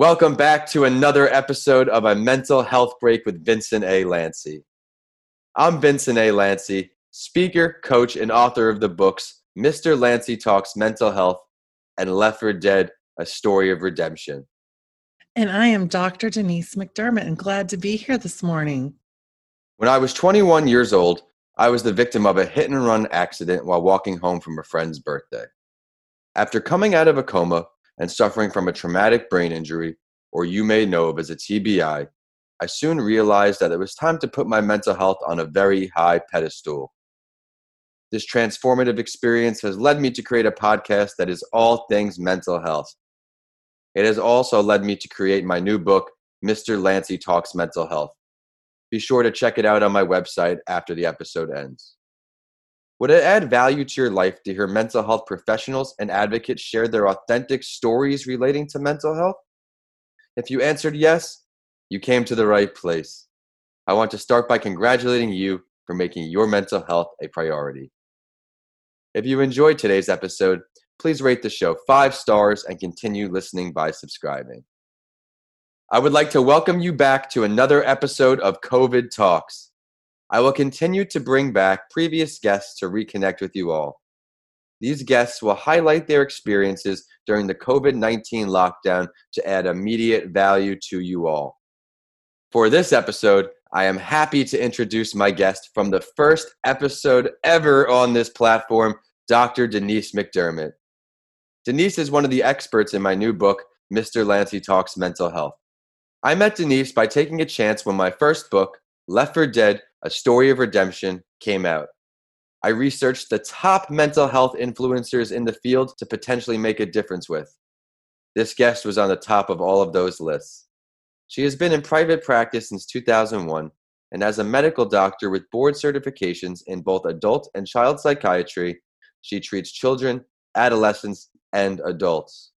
Welcome back to another episode of a mental health break with Vincent A. Lanci. I'm Vincent A. Lanci, speaker, coach, and author of the books Mr. Lanci Talks Mental Health and Left for Dead A Story of Redemption. And I am Dr. Denise McDermott and glad to be here this morning. When I was 21 years old, I was the victim of a hit and run accident while walking home from a friend's birthday. After coming out of a coma, and suffering from a traumatic brain injury, or you may know of as a TBI, I soon realized that it was time to put my mental health on a very high pedestal. This transformative experience has led me to create a podcast that is all things mental health. It has also led me to create my new book, Mr. Lanci Talks Mental Health. Be sure to check it out on my website after the episode ends. Would it add value to your life to hear mental health professionals and advocates share their authentic stories relating to mental health? If you answered yes, you came to the right place. I want to start by congratulating you for making your mental health a priority. If you enjoyed today's episode, please rate the show five stars and continue listening by subscribing. I would like to welcome you back to another episode of COVID Talks. I will continue to bring back previous guests to reconnect with you all. These guests will highlight their experiences during the COVID 19 lockdown to add immediate value to you all. For this episode, I am happy to introduce my guest from the first episode ever on this platform, Dr. Denise McDermott. Denise is one of the experts in my new book, Mr. Lanci Talks Mental Health. I met Denise by taking a chance when my first book, Left for Dead a Story of Redemption came out. I researched the top mental health influencers in the field to potentially make a difference with. This guest was on the top of all of those lists. She has been in private practice since 2001 and as a medical doctor with board certifications in both adult and child psychiatry, she treats children, adolescents, and adults.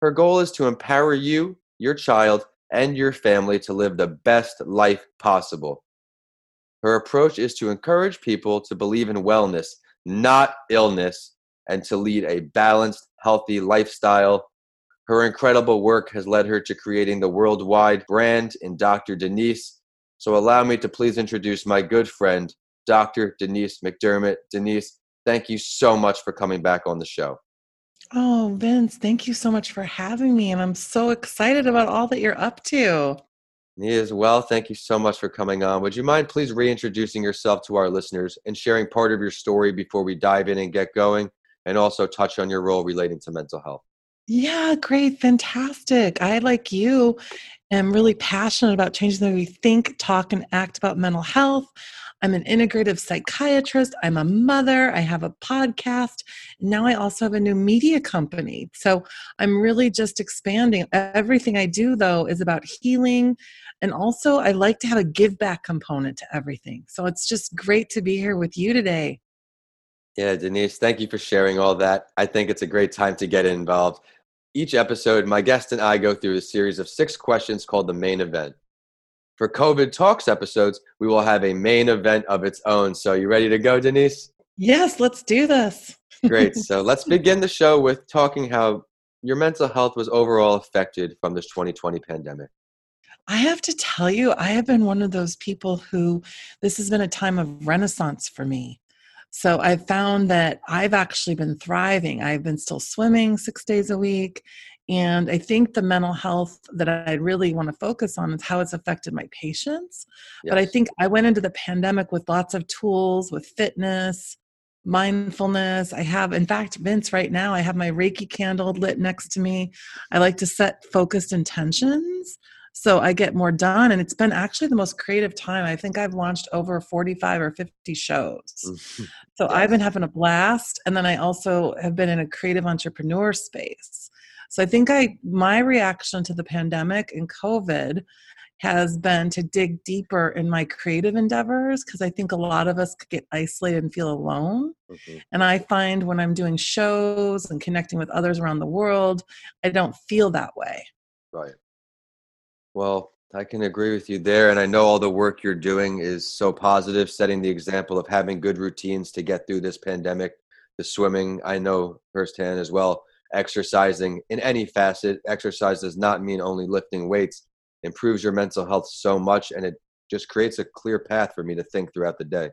Her goal is to empower you, your child, and your family to live the best life possible. Her approach is to encourage people to believe in wellness, not illness, and to lead a balanced, healthy lifestyle. Her incredible work has led her to creating the worldwide brand in Dr. Denise. So allow me to please introduce my good friend, Dr. Denise McDermott. Denise, thank you so much for coming back on the show. Oh, Vince, thank you so much for having me. And I'm so excited about all that you're up to. Me as well. Thank you so much for coming on. Would you mind please reintroducing yourself to our listeners and sharing part of your story before we dive in and get going, and also touch on your role relating to mental health? Yeah, great. Fantastic. I, like you, am really passionate about changing the way we think, talk, and act about mental health. I'm an integrative psychiatrist. I'm a mother. I have a podcast. Now I also have a new media company. So I'm really just expanding. Everything I do, though, is about healing. And also, I like to have a give back component to everything. So it's just great to be here with you today. Yeah, Denise, thank you for sharing all that. I think it's a great time to get involved. Each episode, my guest and I go through a series of six questions called the main event. For COVID Talks episodes, we will have a main event of its own. So, you ready to go, Denise? Yes, let's do this. Great. So, let's begin the show with talking how your mental health was overall affected from this 2020 pandemic. I have to tell you, I have been one of those people who this has been a time of renaissance for me. So I've found that I've actually been thriving. I've been still swimming six days a week and I think the mental health that I really want to focus on is how it's affected my patients. Yes. But I think I went into the pandemic with lots of tools, with fitness, mindfulness. I have, in fact, Vince, right now, I have my Reiki candle lit next to me. I like to set focused intentions so I get more done. And it's been actually the most creative time. I think I've launched over 45 or 50 shows. Mm-hmm. So I've been having a blast. And then I also have been in a creative entrepreneur space. So I think I my reaction to the pandemic and COVID has been to dig deeper in my creative endeavors because I think a lot of us could get isolated and feel alone. Mm-hmm. And I find when I'm doing shows and connecting with others around the world, I don't feel that way. Right. Well, I can agree with you there. And I know all the work you're doing is so positive, setting the example of having good routines to get through this pandemic. The swimming, I know firsthand as well exercising in any facet. Exercise does not mean only lifting weights. Improves your mental health so much, and it just creates a clear path for me to think throughout the day.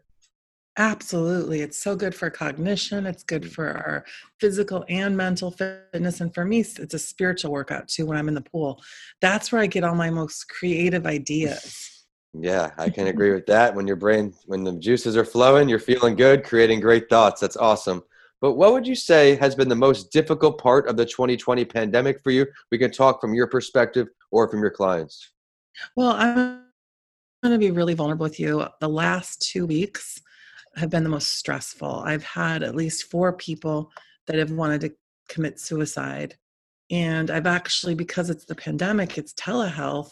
Absolutely. It's so good for cognition. It's good mm. for our physical and mental fitness. And for me, it's a spiritual workout too when I'm in the pool. That's where I get all my most creative ideas. Yeah, I can agree with that. When your brain, when the juices are flowing, you're feeling good, creating great thoughts. That's awesome. But what would you say has been the most difficult part of the 2020 pandemic for you? We can talk from your perspective or from your clients. Well, I'm going to be really vulnerable with you. The last two weeks, have been the most stressful. I've had at least four people that have wanted to commit suicide. And I've actually, because it's the pandemic, it's telehealth.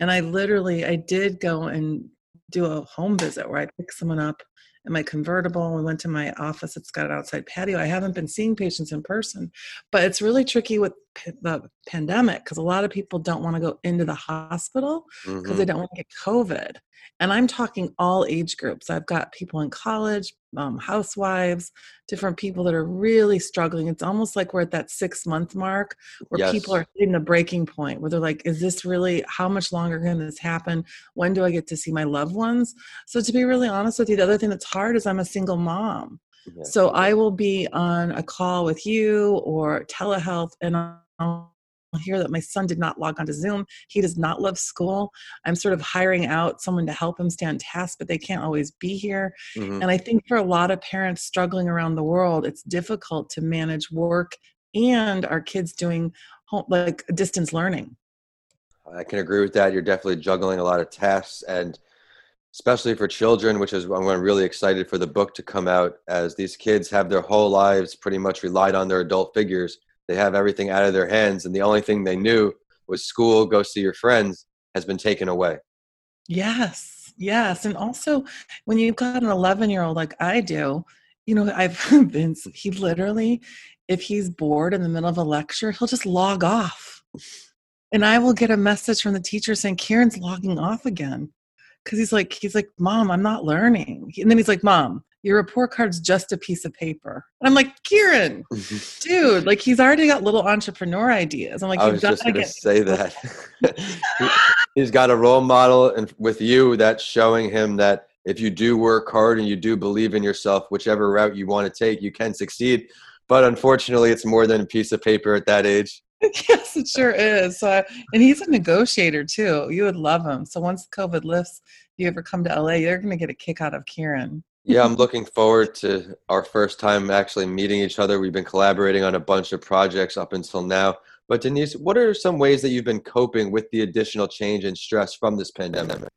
And I literally, I did go and do a home visit where I picked someone up in my convertible. We went to my office. It's got an outside patio. I haven't been seeing patients in person, but it's really tricky with the pandemic because a lot of people don't want to go into the hospital because mm-hmm. they don't want to get COVID. And I'm talking all age groups. I've got people in college, um, housewives, different people that are really struggling. It's almost like we're at that six month mark where yes. people are hitting the breaking point where they're like, is this really, how much longer can this happen? When do I get to see my loved ones? So, to be really honest with you, the other thing that's hard is I'm a single mom. So, I will be on a call with you or telehealth and I'll hear that my son did not log onto Zoom. He does not love school. I'm sort of hiring out someone to help him stay on task, but they can't always be here. Mm-hmm. And I think for a lot of parents struggling around the world, it's difficult to manage work and our kids doing home, like distance learning. I can agree with that. You're definitely juggling a lot of tasks and especially for children, which is I'm really excited for the book to come out as these kids have their whole lives pretty much relied on their adult figures they have everything out of their hands and the only thing they knew was school go see your friends has been taken away. Yes yes and also when you've got an 11 year old like i do you know i've been he literally if he's bored in the middle of a lecture he'll just log off. And i will get a message from the teacher saying kieran's logging off again. Because he's like he's like mom i'm not learning. And then he's like mom your report card's just a piece of paper. And I'm like, Kieran, mm-hmm. dude, like he's already got little entrepreneur ideas. I'm like, I was just going to say that. he's got a role model and with you that's showing him that if you do work hard and you do believe in yourself, whichever route you want to take, you can succeed. But unfortunately, it's more than a piece of paper at that age. yes, it sure is. So, and he's a negotiator too. You would love him. So once COVID lifts, if you ever come to LA, you're going to get a kick out of Kieran yeah, I'm looking forward to our first time actually meeting each other. We've been collaborating on a bunch of projects up until now. But Denise, what are some ways that you've been coping with the additional change and stress from this pandemic?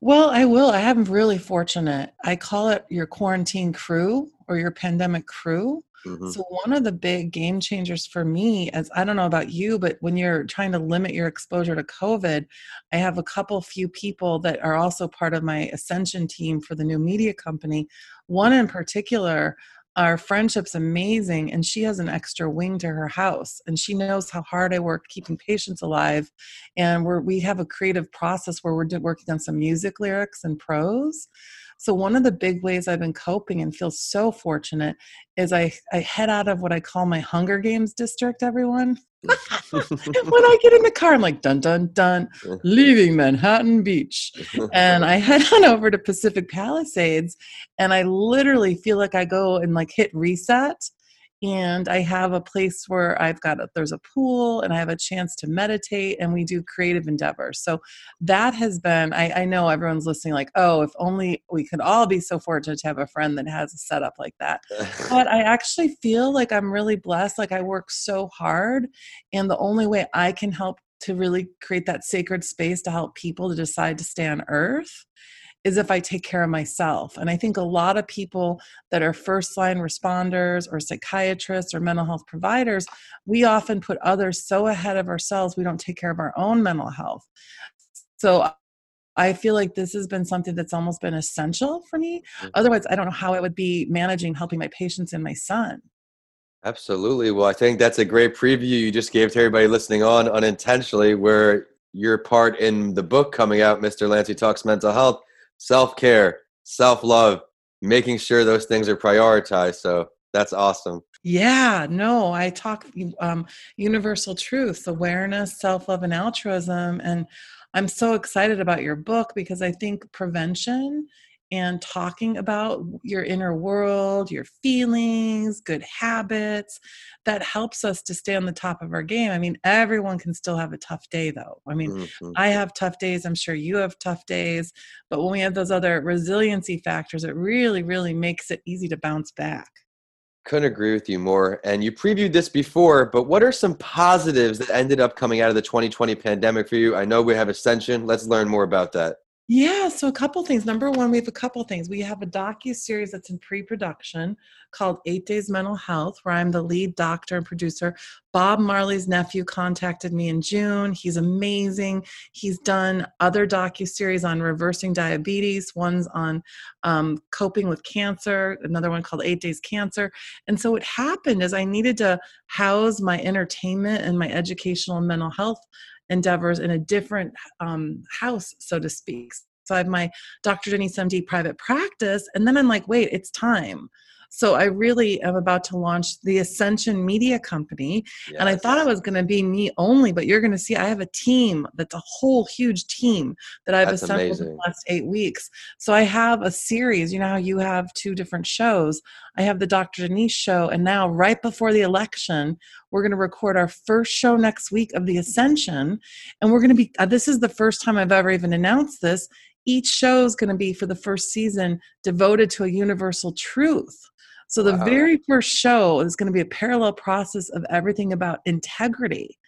Well, I will. I am really fortunate. I call it your quarantine crew or your pandemic crew. Mm-hmm. So, one of the big game changers for me, as I don't know about you, but when you're trying to limit your exposure to COVID, I have a couple few people that are also part of my Ascension team for the new media company. One in particular, our friendship's amazing and she has an extra wing to her house and she knows how hard i work keeping patients alive and we're, we have a creative process where we're working on some music lyrics and prose so one of the big ways I've been coping and feel so fortunate is I, I head out of what I call my Hunger Games district, everyone. when I get in the car, I'm like, dun, dun, dun, leaving Manhattan Beach. and I head on over to Pacific Palisades and I literally feel like I go and like hit reset and I have a place where I've got a, there's a pool and I have a chance to meditate and we do creative endeavors. So that has been I, I know everyone's listening like oh if only we could all be so fortunate to have a friend that has a setup like that. but I actually feel like I'm really blessed. Like I work so hard and the only way I can help to really create that sacred space to help people to decide to stay on earth is if I take care of myself. And I think a lot of people that are first line responders or psychiatrists or mental health providers, we often put others so ahead of ourselves, we don't take care of our own mental health. So I feel like this has been something that's almost been essential for me. Mm-hmm. Otherwise, I don't know how I would be managing helping my patients and my son. Absolutely. Well, I think that's a great preview you just gave to everybody listening on unintentionally, where your part in the book coming out, Mr. Lanci Talks Mental Health, self care, self love, making sure those things are prioritized. So That's awesome. Yeah, no, I talk um, universal truths, awareness, self love, and altruism. And I'm so excited about your book because I think prevention and talking about your inner world, your feelings, good habits, that helps us to stay on the top of our game. I mean, everyone can still have a tough day, though. I mean, mm-hmm. I have tough days. I'm sure you have tough days. But when we have those other resiliency factors, it really, really makes it easy to bounce back. Couldn't agree with you more. And you previewed this before, but what are some positives that ended up coming out of the 2020 pandemic for you? I know we have Ascension. Let's learn more about that. Yeah, so a couple things. Number one, we have a couple things. We have a docu series that's in pre-production called Eight Days Mental Health, where I'm the lead doctor and producer. Bob Marley's nephew contacted me in June. He's amazing. He's done other docu series on reversing diabetes. One's on um, coping with cancer. Another one called Eight Days Cancer. And so what happened is I needed to house my entertainment and my educational and mental health endeavors in a different um, house, so to speak. So I have my Dr. Denise MD private practice, and then I'm like, wait, it's time. So I really am about to launch the Ascension Media Company. Yes. And I thought it was going to be me only, but you're going to see I have a team that's a whole huge team that I've that's assembled amazing. in the last eight weeks. So I have a series. You know how you have two different shows? I have the Dr. Denise show. And now, right before the election, we're going to record our first show next week of the Ascension. And we're going to be, uh, this is the first time I've ever even announced this each show is going to be for the first season devoted to a universal truth. So the wow. very first show is going to be a parallel process of everything about integrity.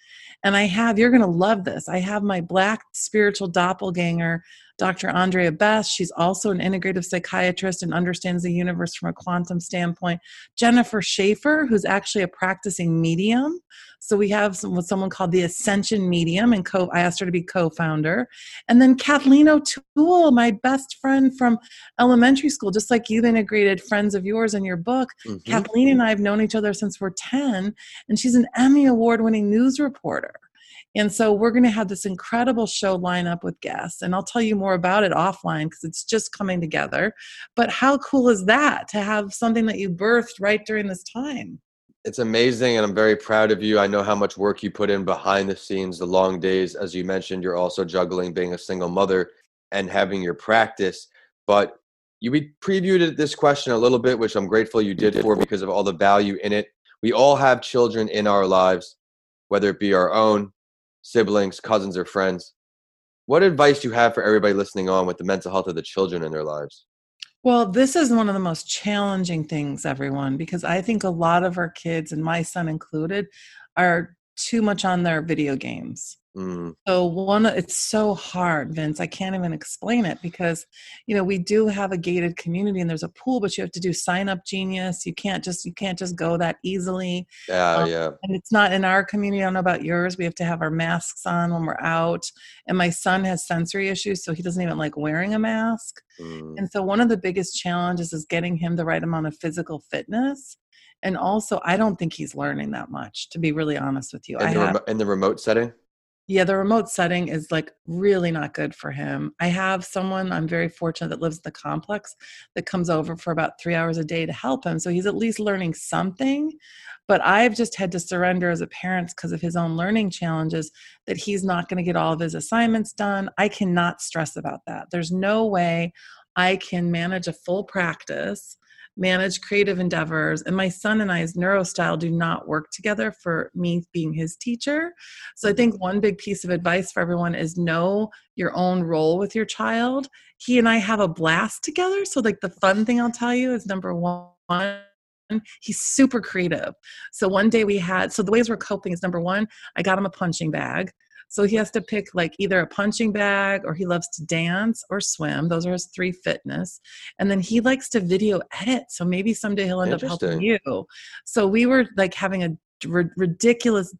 And I have, you're going to love this. I have my black spiritual doppelganger Dr. Andrea Best. She's also an integrative psychiatrist and understands the universe from a quantum standpoint. Jennifer Schaefer, who's actually a practicing medium. So we have some, someone called the Ascension Medium, and co- I asked her to be co-founder. And then Kathleen O'Toole, my best friend from elementary school, just like you've integrated friends of yours in your book. Mm-hmm. Kathleen and I have known each other since we're 10, and she's an Emmy Award-winning news reporter. And so we're going to have this incredible show lineup with guests. And I'll tell you more about it offline because it's just coming together. But how cool is that to have something that you birthed right during this time? It's amazing, and I'm very proud of you. I know how much work you put in behind the scenes, the long days. As you mentioned, you're also juggling being a single mother and having your practice. But you previewed this question a little bit, which I'm grateful you did for because of all the value in it. We all have children in our lives, whether it be our own, siblings, cousins, or friends. What advice do you have for everybody listening on with the mental health of the children in their lives? Well, this is one of the most challenging things, everyone, because I think a lot of our kids, and my son included, are too much on their video games. Mm. So one, it's so hard, Vince. I can't even explain it because, you know, we do have a gated community and there's a pool, but you have to do sign up genius. You can't just you can't just go that easily. Yeah, um, yeah. And it's not in our community. I don't know about yours. We have to have our masks on when we're out. And my son has sensory issues, so he doesn't even like wearing a mask. Mm. And so one of the biggest challenges is getting him the right amount of physical fitness and also i don't think he's learning that much to be really honest with you in, the, remo- in the remote setting yeah, the remote setting is like really not good for him. I have someone I'm very fortunate that lives in the complex that comes over for about three hours a day to help him. So he's at least learning something. But I've just had to surrender as a parent because of his own learning challenges that he's not going to get all of his assignments done. I cannot stress about that. There's no way I can manage a full practice manage creative endeavors. And my son and I's neurostyle do not work together for me being his teacher. So I think one big piece of advice for everyone is know your own role with your child. He and I have a blast together. So, like, the fun thing I'll tell you is number one, he's super creative. So one day we had, so the ways we're coping is number one, I got him a punching bag. So he has to pick like either a punching bag or he loves to dance or swim. Those are his three fitness. And then he likes to video edit. So maybe someday he'll end up helping you. So we were like having a ridiculous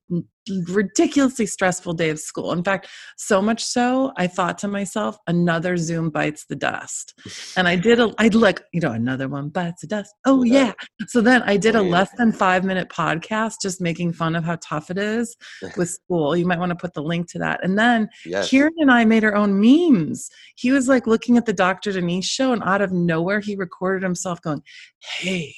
ridiculously stressful day of school. In fact so much so i thought to myself another zoom bites the dust. And i did a i'd like you know another one bites the dust. Oh yeah. So then i did a oh, less than five minute podcast just making fun of how tough it is with school. You might want to put the link to that. And then yes. kieran and i made our own memes. He was like looking at the dr denise show and out of nowhere he recorded himself going hey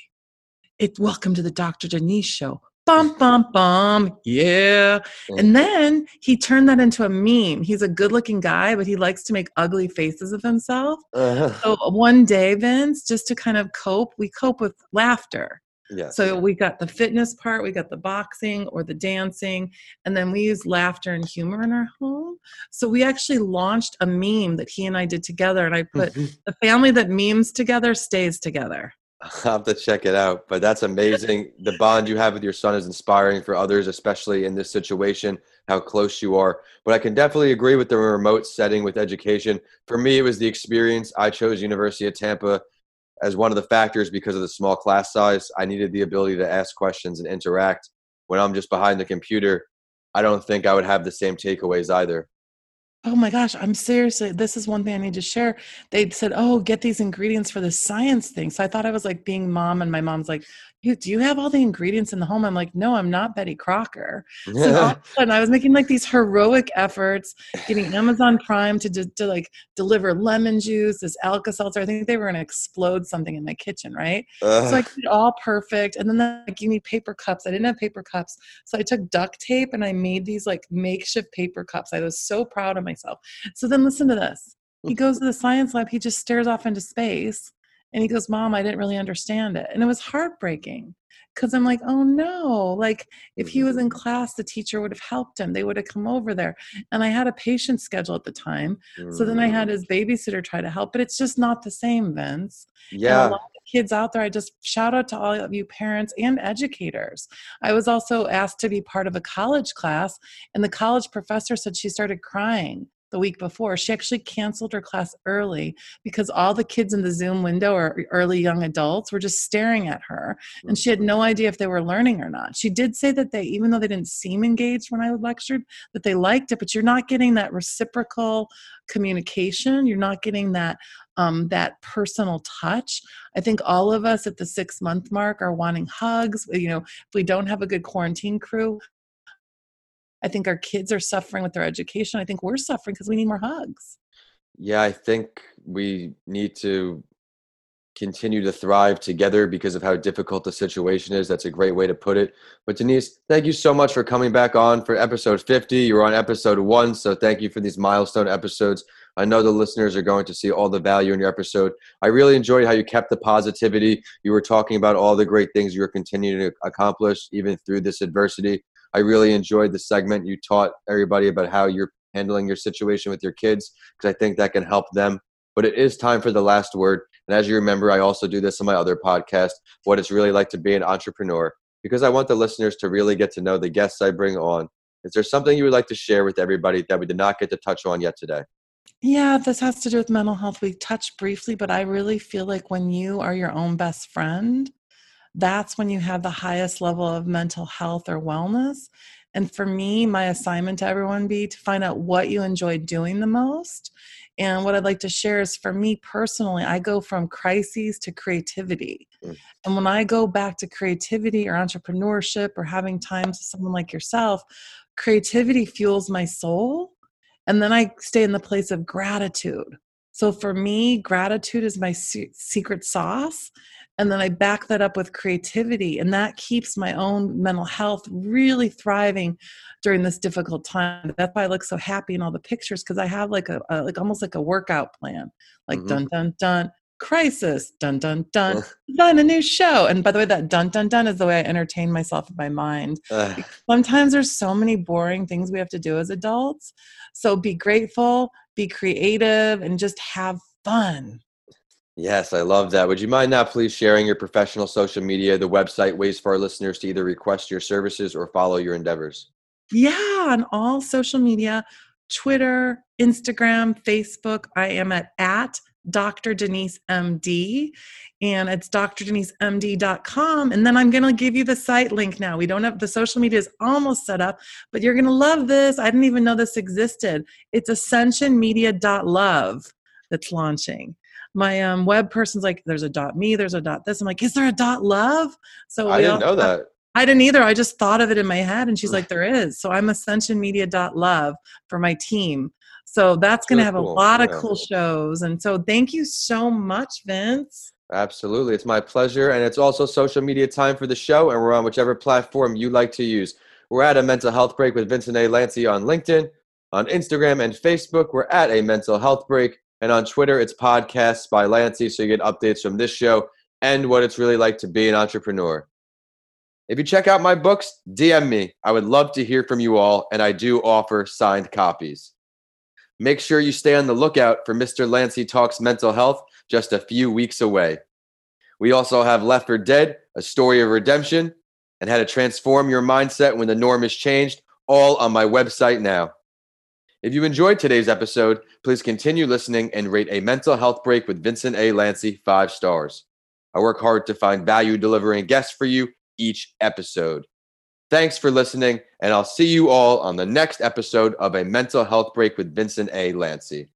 It's welcome to the Dr. Denise show. Bum, bum, bum. Yeah. And then he turned that into a meme. He's a good looking guy, but he likes to make ugly faces of himself. Uh-huh. So one day, Vince, just to kind of cope, we cope with laughter. Yes. So we got the fitness part, we got the boxing or the dancing, and then we use laughter and humor in our home. So we actually launched a meme that he and I did together, and I put the family that memes together stays together. I'll have to check it out. But that's amazing. the bond you have with your son is inspiring for others, especially in this situation, how close you are. But I can definitely agree with the remote setting with education. For me, it was the experience. I chose University of Tampa as one of the factors because of the small class size. I needed the ability to ask questions and interact. When I'm just behind the computer, I don't think I would have the same takeaways either. Oh my gosh, I'm seriously, this is one thing I need to share. They said, Oh, get these ingredients for the science thing. So I thought I was like being mom, and my mom's like, "You- Do you have all the ingredients in the home? I'm like, No, I'm not Betty Crocker. So all of a sudden, I was making like these heroic efforts, getting Amazon Prime to, to, to like deliver lemon juice, this Alka Seltzer. I think they were going to explode something in my kitchen, right? So I did it all perfect. And then like, you need paper cups. I didn't have paper cups. So I took duct tape and I made these like makeshift paper cups. I was so proud of myself. So then listen to this. He goes to the science lab, he just stares off into space and he goes, Mom, I didn't really understand it. And it was heartbreaking because I'm like, oh no. Like if he was in class, the teacher would have helped him. They would have come over there. And I had a patient schedule at the time. So then I had Mm. his babysitter try to help, but it's just not the same, Vince. Yeah. lot of kids out there, I just shout out to all of you parents and educators. I was also asked to be part of a college class, and the college professor said she started crying the week before. She actually canceled her class early because all the kids in the Zoom window or early young adults were just staring at her, and she had no idea if they were learning or not. She did say that they, even though they didn't seem engaged when I lectured, that they liked it, but you're not getting that reciprocal communication. You're not getting that um, that personal touch. I think all of us at the six month mark are wanting hugs. You know, if we don't have a good quarantine crew, I think our kids are suffering with their education. I think we're suffering because we need more hugs. Yeah, I think we need to continue to thrive together because of how difficult the situation is. That's a great way to put it. But Denise, thank you so much for coming back on for episode 50. You were on episode one, so thank you for these milestone episodes. I know the listeners are going to see all the value in your episode. I really enjoyed how you kept the positivity. You were talking about all the great things you were continuing to accomplish even through this adversity. I really enjoyed the segment you taught everybody about how you're handling your situation with your kids because I think that can help them. But it is time for the last word. And as you remember, I also do this on my other podcast, what it's really like to be an entrepreneur, because I want the listeners to really get to know the guests I bring on. Is there something you would like to share with everybody that we did not get to touch on yet today? Yeah, this has to do with mental health. We touched briefly, but I really feel like when you are your own best friend, that's when you have the highest level of mental health or wellness. And for me, my assignment to everyone be to find out what you enjoy doing the most. And what I'd like to share is for me personally, I go from crises to creativity. Mm. And when I go back to creativity or entrepreneurship or having times with someone like yourself, creativity fuels my soul. And then I stay in the place of gratitude. So for me, gratitude is my secret sauce. And then I back that up with creativity. And that keeps my own mental health really thriving during this difficult time. That's why I look so happy in all the pictures because I have like a, a like almost like a workout plan. Like Mhm. dun dun dun crisis, dun dun dun, done a new show. And by the way, that dun dun dun is the way I entertain myself in my mind sometimes there's so many boring things we have to do as adults. So be grateful, be creative, and just have fun. Yes, I love that. Would you mind now please sharing your professional social media, the website, ways for our listeners to either request your services or follow your endeavors? Yeah, on all social media Twitter, Instagram, Facebook. I am at, at Dr. Denise MD, and it's drdenisemd.com. And then I'm going to give you the site link now. We don't have the social media is almost set up, but you're going to love this. I didn't even know this existed. It's ascensionmedia.love that's launching. My um, web person's like, there's a dot me, there's a dot this. I'm like, is there a dot love? So I didn't all- know that. I didn't either. I just thought of it in my head, and she's like, "There is." So I'm ascensionmedia.love for my team. So that's going to have cool, a lot of yeah. cool shows. And so thank you so much, Vince. Absolutely. It's my pleasure. And it's also social media time for the show, and we're on whichever platform you like to use. We're at a mental health break with Vincent A. Lanci on LinkedIn. On Instagram and Facebook, we're at a mental health break. And on Twitter, it's podcasts by Lanci, so you get updates from this show and what it's really like to be an entrepreneur. If you check out my books, DM me. I would love to hear from you all, and I do offer signed copies. Make sure you stay on the lookout for Mr. Lanci Talks Mental Health just a few weeks away. We also have Left for Dead, a story of redemption, and how to transform your mindset when the norm is changed, all on my website now. If you enjoyed today's episode, please continue listening and rate a mental health break with Vincent A. Lanci five stars. I work hard to find value delivering guests for you each episode. Thanks for listening, and I'll see you all on the next episode of a mental health break with Vincent A. Lanci.